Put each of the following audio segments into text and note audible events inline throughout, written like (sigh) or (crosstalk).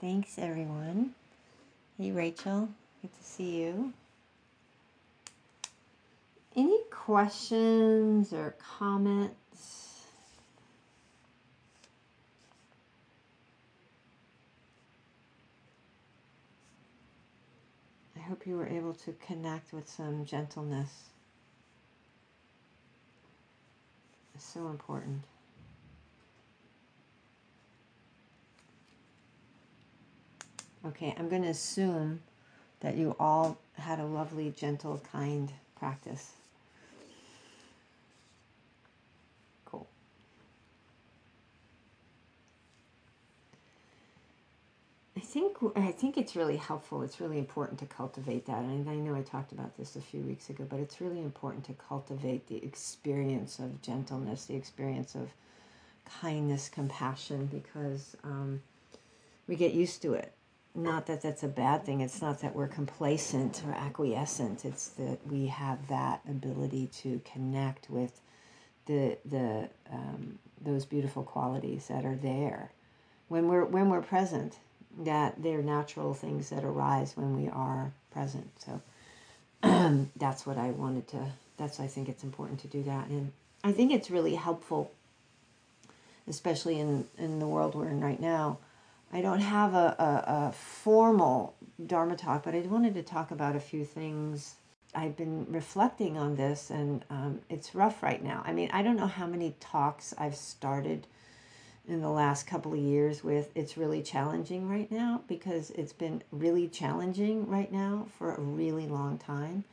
Thanks, everyone. Hey, Rachel. Good to see you. Any questions or comments? I hope you were able to connect with some gentleness. It's so important. Okay, I'm going to assume that you all had a lovely, gentle, kind practice. Cool. I think I think it's really helpful. It's really important to cultivate that. And I know I talked about this a few weeks ago, but it's really important to cultivate the experience of gentleness, the experience of kindness, compassion, because um, we get used to it not that that's a bad thing. It's not that we're complacent or acquiescent. It's that we have that ability to connect with the the um, those beautiful qualities that are there when we're when we're present. That they're natural things that arise when we are present. So (clears throat) that's what I wanted to. That's I think it's important to do that, and I think it's really helpful, especially in in the world we're in right now I don't have a, a, a, formal Dharma talk, but I wanted to talk about a few things. I've been reflecting on this, and um, it's rough right now. I mean, I don't know how many talks I've started in the last couple of years with. It's really challenging right now because it's been really challenging right now for a really long time.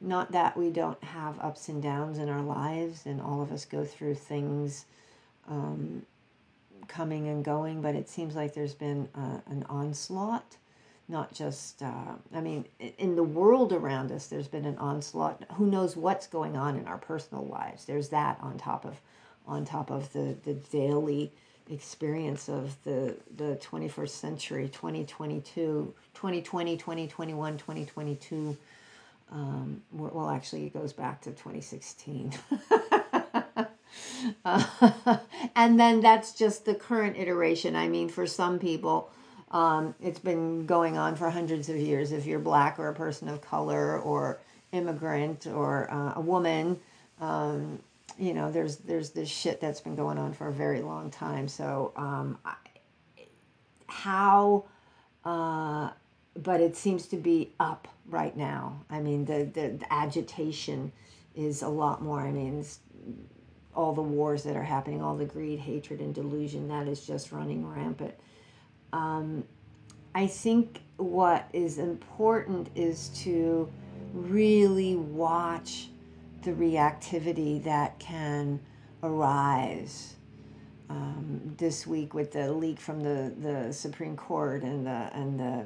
Not that we don't have ups and downs in our lives, and all of us go through things um, coming and going, but it seems like there's been uh, an onslaught. Not just, uh, I mean, in the world around us, there's been an onslaught. Who knows what's going on in our personal lives? There's that on top of, on top of the the daily experience of the the 21st century 2022 2020 2021 2022 um, well actually it goes back to 2016 (laughs) (laughs) And then that's just the current iteration. I mean, for some people, um, it's been going on for hundreds of years. If you're black or a person of color or immigrant or uh, a woman, um, you know, there's there's this shit that's been going on for a very long time. So um, I, how, uh, but it seems to be up right now. I mean, the the, the agitation is a lot more. I mean, all the wars that are happening, all the greed, hatred, and delusion that is just running rampant. Um, I think what is important is to really watch the reactivity that can arise. Um, this week with the leak from the, the Supreme Court and the and the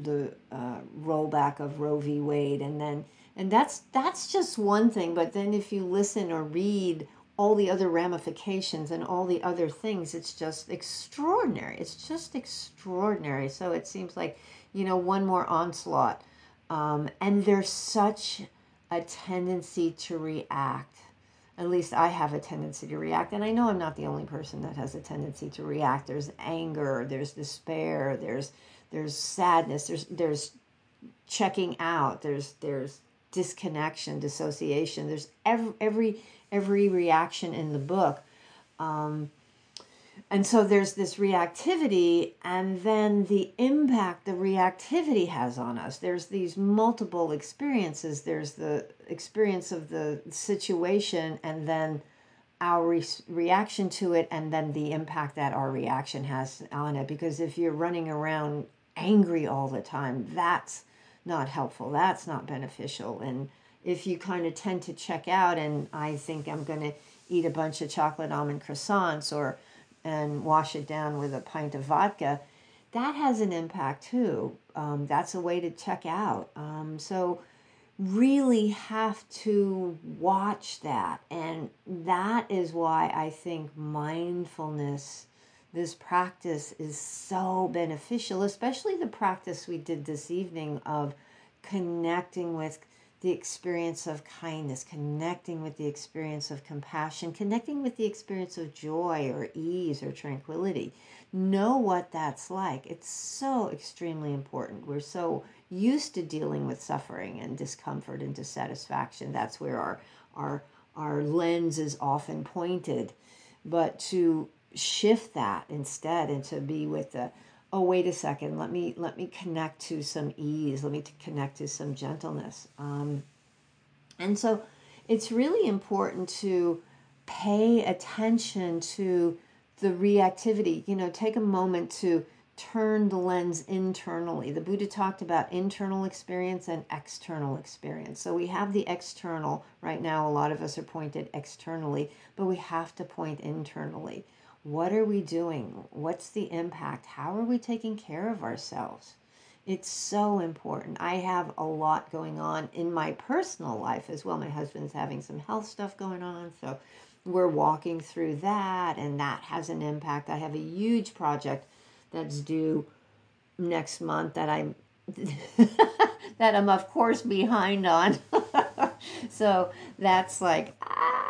the uh, rollback of Roe v. Wade, and then and that's that's just one thing. But then if you listen or read all the other ramifications and all the other things it's just extraordinary. It's just extraordinary. So it seems like you know one more onslaught. Um, and there's such a tendency to react. At least i have a tendency to react and i know i'm not the only person that has a tendency to react. There's anger there's despair there's there's sadness there's there's checking out there's there's disconnection dissociation. There's every every every reaction in the book. Um, and so there's this reactivity, and then the impact the reactivity has on us. There's these multiple experiences. There's the experience of the situation, and then our re- reaction to it, and then the impact that our reaction has on it. Because if you're running around angry all the time, that's not helpful. That's not beneficial. And if you kind of tend to check out and I think I'm going to eat a bunch of chocolate almond croissants or and wash it down with a pint of vodka, that has an impact too. Um, that's a way to check out. Um, so really have to watch that and that is why I think mindfulness this practice is so beneficial, especially the practice we did this evening of connecting with the experience of kindness, connecting with the experience of compassion, connecting with the experience of joy or ease or tranquility. Know what that's like. It's so extremely important. We're so used to dealing with suffering and discomfort and dissatisfaction. That's where our our our lens is often pointed. But to shift that instead and to be with the oh wait a second. Let me let me connect to some ease. Let me connect to some gentleness. Um, and so it's really important to pay attention to the reactivity. You know take a moment to turn the lens internally. The buddha talked about internal experience and external experience. So we have the external. Right now a lot of us are pointed externally but we have to point internally what are we doing? What's the impact? How are we taking care of ourselves? It's so important. I have a lot going on in my personal life as well. My husband's having some health stuff going on, so we're walking through that, and that has an impact. I have a huge project that's due next month that I'm (laughs) that I'm of course behind on. (laughs) so that's like ah,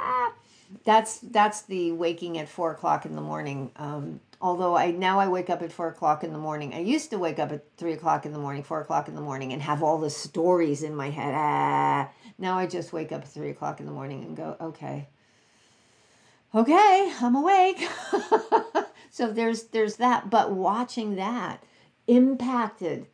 that's that's the waking at four o'clock in the morning. Um, although I now I wake up at four o'clock in the morning. I used to wake up at three o'clock in the morning, four o'clock in the morning, and have all the stories in my head. Ah, now I just wake up at three o'clock in the morning and go, okay, okay, I'm awake. (laughs) so there's there's that, but watching that impacted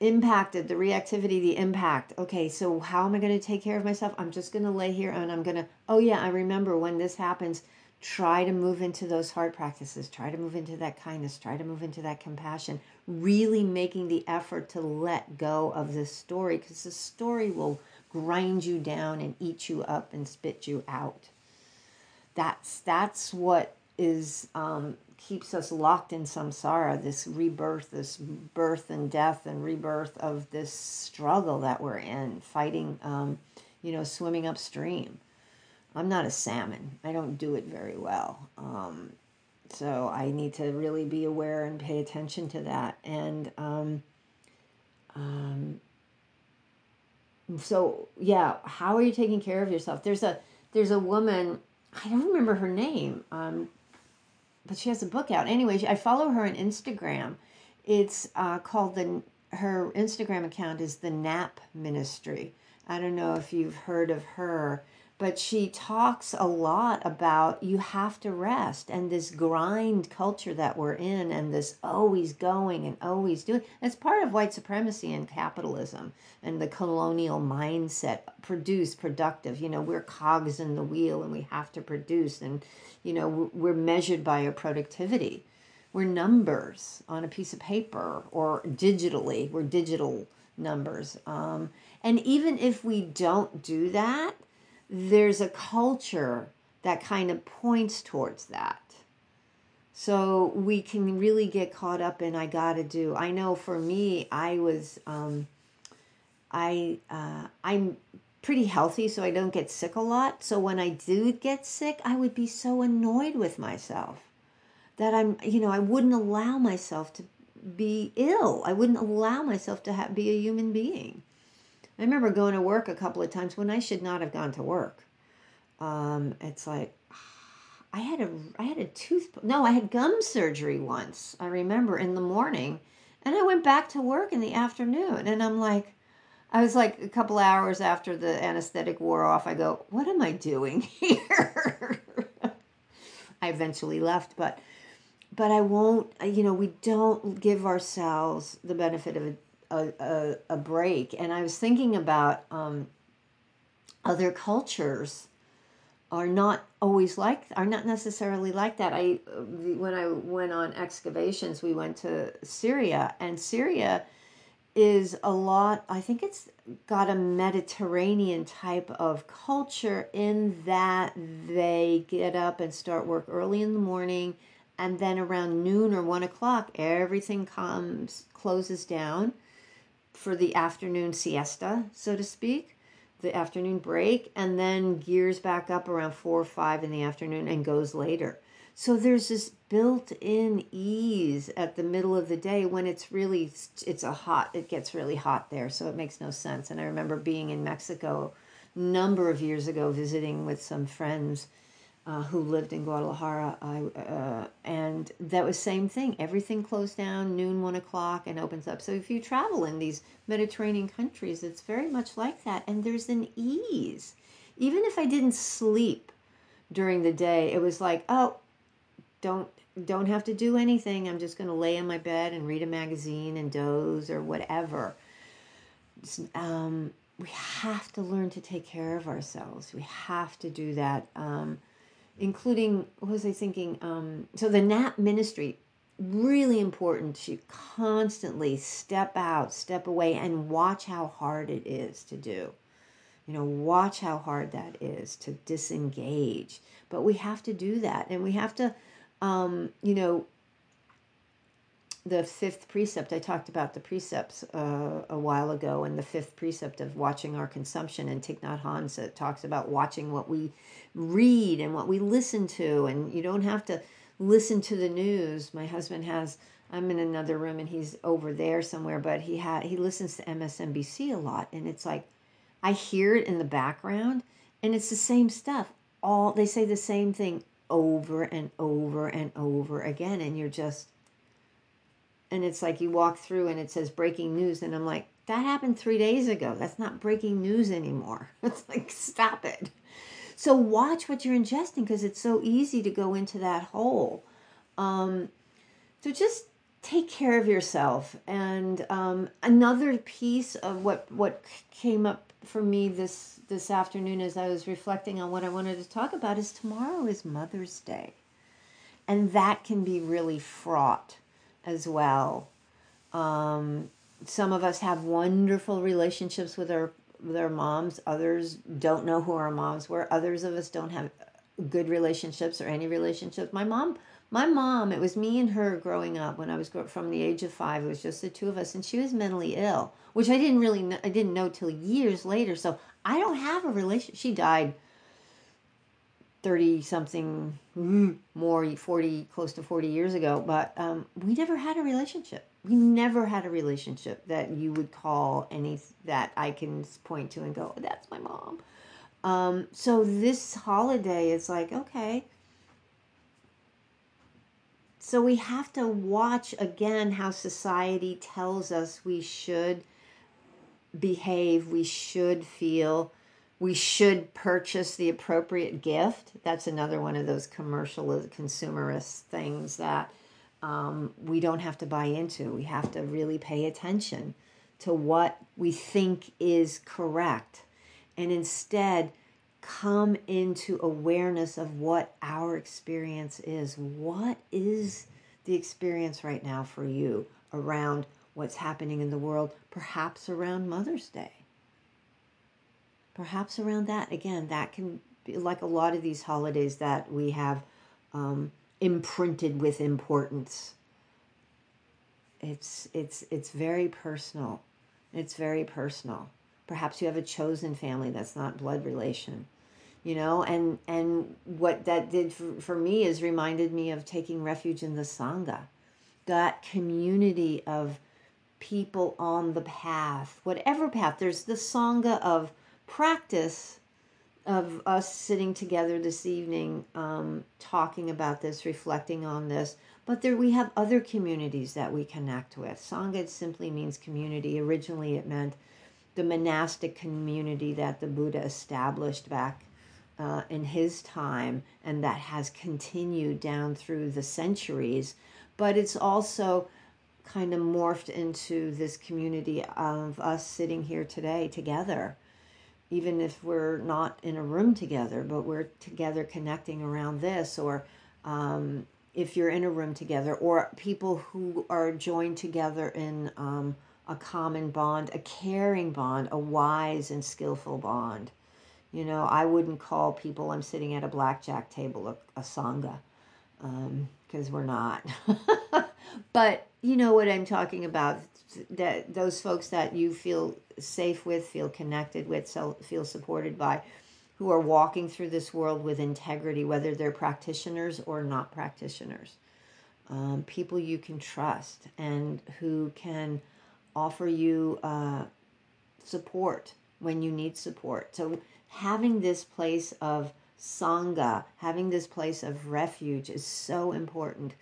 impacted the reactivity the impact. Okay so how am i going to take care of myself? I'm just going to lay here and i'm going to oh yeah i remember when this happens. Try to move into those heart practices. Try to move into that kindness. Try to move into that compassion. Really making the effort to let go of this story because the story will grind you down and eat you up and spit you out. That's that's what is um, keeps us locked in samsara, this rebirth, this birth and death and rebirth of this struggle that we're in, fighting, um, you know, swimming upstream. I'm not a salmon. I don't do it very well. Um, so I need to really be aware and pay attention to that. And um, um, so, yeah, how are you taking care of yourself? There's a there's a woman. I don't remember her name. Um, but she has a book out. Anyway, I follow her on Instagram. It's uh, called the her Instagram account is the Nap Ministry. I don't know if you've heard of her, but she talks a lot about you have to rest and this grind culture that we're in and this always going and always doing. It's part of white supremacy and capitalism and the colonial mindset produce productive you know we're cogs in the wheel and we have to produce and you know we're measured by our productivity we're numbers on a piece of paper or digitally we're digital numbers um, and even if we don't do that there's a culture that kind of points towards that so we can really get caught up in i gotta do i know for me i was um, I uh, I'm pretty healthy, so I don't get sick a lot. So when I do get sick, I would be so annoyed with myself that I'm, you know, I wouldn't allow myself to be ill. I wouldn't allow myself to be a human being. I remember going to work a couple of times when I should not have gone to work. Um, it's like I had a I had a tooth no I had gum surgery once. I remember in the morning, and I went back to work in the afternoon, and I'm like, I was like a couple hours after the anesthetic wore off, I go, What am I doing (laughs) here? I eventually left, but but I won't, you know, we don't give ourselves the benefit of a, a, a break. And I was thinking about um, other cultures are not always like are not necessarily like that i when i went on excavations we went to syria and syria is a lot, I think it's got a Mediterranean type of culture in that they get up and start work early in the morning and then around noon or one o'clock everything comes closes down for the afternoon siesta so to speak the afternoon break and then gears back up around four or five in the afternoon and goes later. So there's this built-in ease at the middle of the day when it's really it's a hot it gets really hot there so it makes no sense. And i remember being in mexico a number of years ago visiting with some friends uh, who lived in guadalajara I, uh, and that was same thing everything closed down noon one o'clock and opens up so if you travel in these mediterranean countries it's very much like that and there's an ease even if i didn't sleep during the day it was like oh don't don't have to do anything. I'm just going to lay in my bed and read a magazine and doze or whatever. Um, we have to learn to take care of ourselves. We have to do that, um, including what was I thinking? Um, so the NAP ministry really important to constantly step out, step away, and watch how hard it is to do. You know, watch how hard that is to disengage. But we have to do that, and we have to um, you know, the fifth precept, I talked about the precepts uh, a while ago, and the fifth precept of watching our consumption. And Thich Nhat Hanh talks about watching what we read and what we listen to. And you don't have to listen to the news. My husband has, I'm in another room and he's over there somewhere, but he had he listens to MSNBC a lot. And it's like, I hear it in the background and it's the same stuff. All they say the same thing over and over and over again and you're just and it's like you walk through and it says breaking news and i'm like that happened three days ago. That's not breaking news anymore. (laughs) It's like stop it. So watch what you're ingesting because it's so easy to go into that hole. Um, so just take care of yourself. And um, another piece of what what came up for me this this afternoon as I was reflecting on what I wanted to talk about is tomorrow is Mother's Day. And that can be really fraught as well. Um, some of us have wonderful relationships with our with our moms. Others don't know who our moms were. Others of us don't have good relationships or any relationships. My mom my mom, it was me and her growing up when I was from the age of five. It was just the two of us, and she was mentally ill, which I didn't really know, I didn't know till years later. So I don't have a relation. She died thirty something more, forty close to forty years ago, but um, we never had a relationship. We never had a relationship that you would call any that I can point to and go, oh, "That's my mom." Um, so this holiday is like okay so we have to watch again how society tells us we should behave, we should feel, we should purchase the appropriate gift. That's another one of those commercial consumerist things that um, we don't have to buy into. We have to really pay attention to what we think is correct and instead come into awareness of what our experience is. What is the experience right now for you around what's happening in the world, perhaps around Mother's Day? Perhaps around that. Again, that can be like a lot of these holidays that we have um, imprinted with importance. It's it's it's very personal. It's very personal. Perhaps you have a chosen family that's not blood relation you know and and what that did for, for me is reminded me of taking refuge in the sangha that community of people on the path whatever path there's the sangha of practice of us sitting together this evening um, talking about this reflecting on this but there we have other communities that we connect with sangha simply means community originally it meant the monastic community that the buddha established back uh, in his time, and that has continued down through the centuries. But it's also kind of morphed into this community of us sitting here today together, even if we're not in a room together, but we're together connecting around this, or um, if you're in a room together, or people who are joined together in um, a common bond, a caring bond, a wise and skillful bond. You know, I wouldn't call people I'm sitting at a blackjack table a, a sangha because um, we're not. (laughs) but you know what I'm talking about. That those folks that you feel safe with, feel connected with, feel supported by. who are walking through this world with integrity, whether they're practitioners or not practitioners. Um, people you can trust and who can offer you uh, support when you need support. So, having this place of Sangha, having this place of refuge is so important.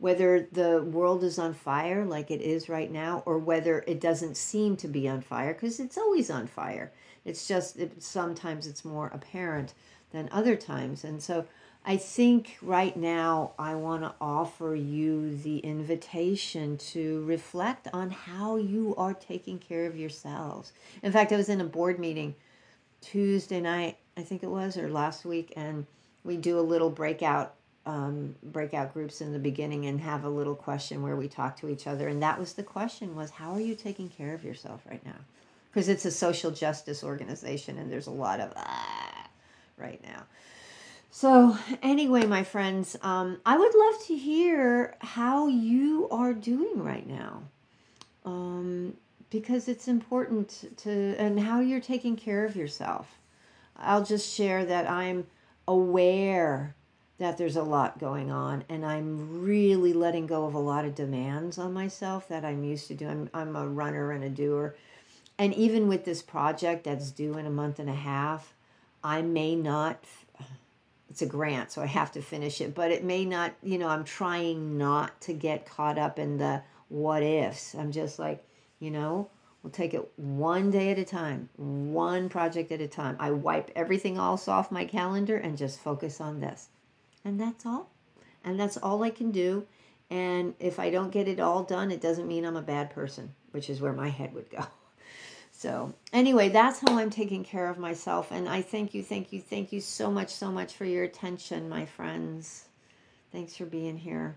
Whether the world is on fire like it is right now, or whether it doesn't seem to be on fire, because it's always on fire. It's just it, sometimes it's more apparent than other times. And so I think right now I want to offer you the invitation to reflect on how you are taking care of yourselves. In fact, I was in a board meeting Tuesday night, I think it was, or last week, and we do a little breakout um, breakout groups in the beginning and have a little question where we talk to each other. And that was the question: was how are you taking care of yourself right now? Because it's a social justice organization, and there's a lot of ah right now. So, anyway, my friends, um, I would love to hear how you are doing right now. Um, because it's important to, and how you're taking care of yourself. I'll just share that I'm aware that there's a lot going on and I'm really letting go of a lot of demands on myself that I'm used to doing. I'm, I'm a runner and a doer. And even with this project that's due in a month and a half, I may not it's a grant, so I have to finish it. But it may not, you know, I'm trying not to get caught up in the what ifs. I'm just like, you know, we'll take it one day at a time, one project at a time. I wipe everything else off my calendar and just focus on this. And that's all. And that's all I can do. And if I don't get it all done, it doesn't mean I'm a bad person, which is where my head would go. (laughs) So, anyway, that's how I'm taking care of myself. And I thank you, thank you, thank you so much, so much for your attention, my friends. Thanks for being here.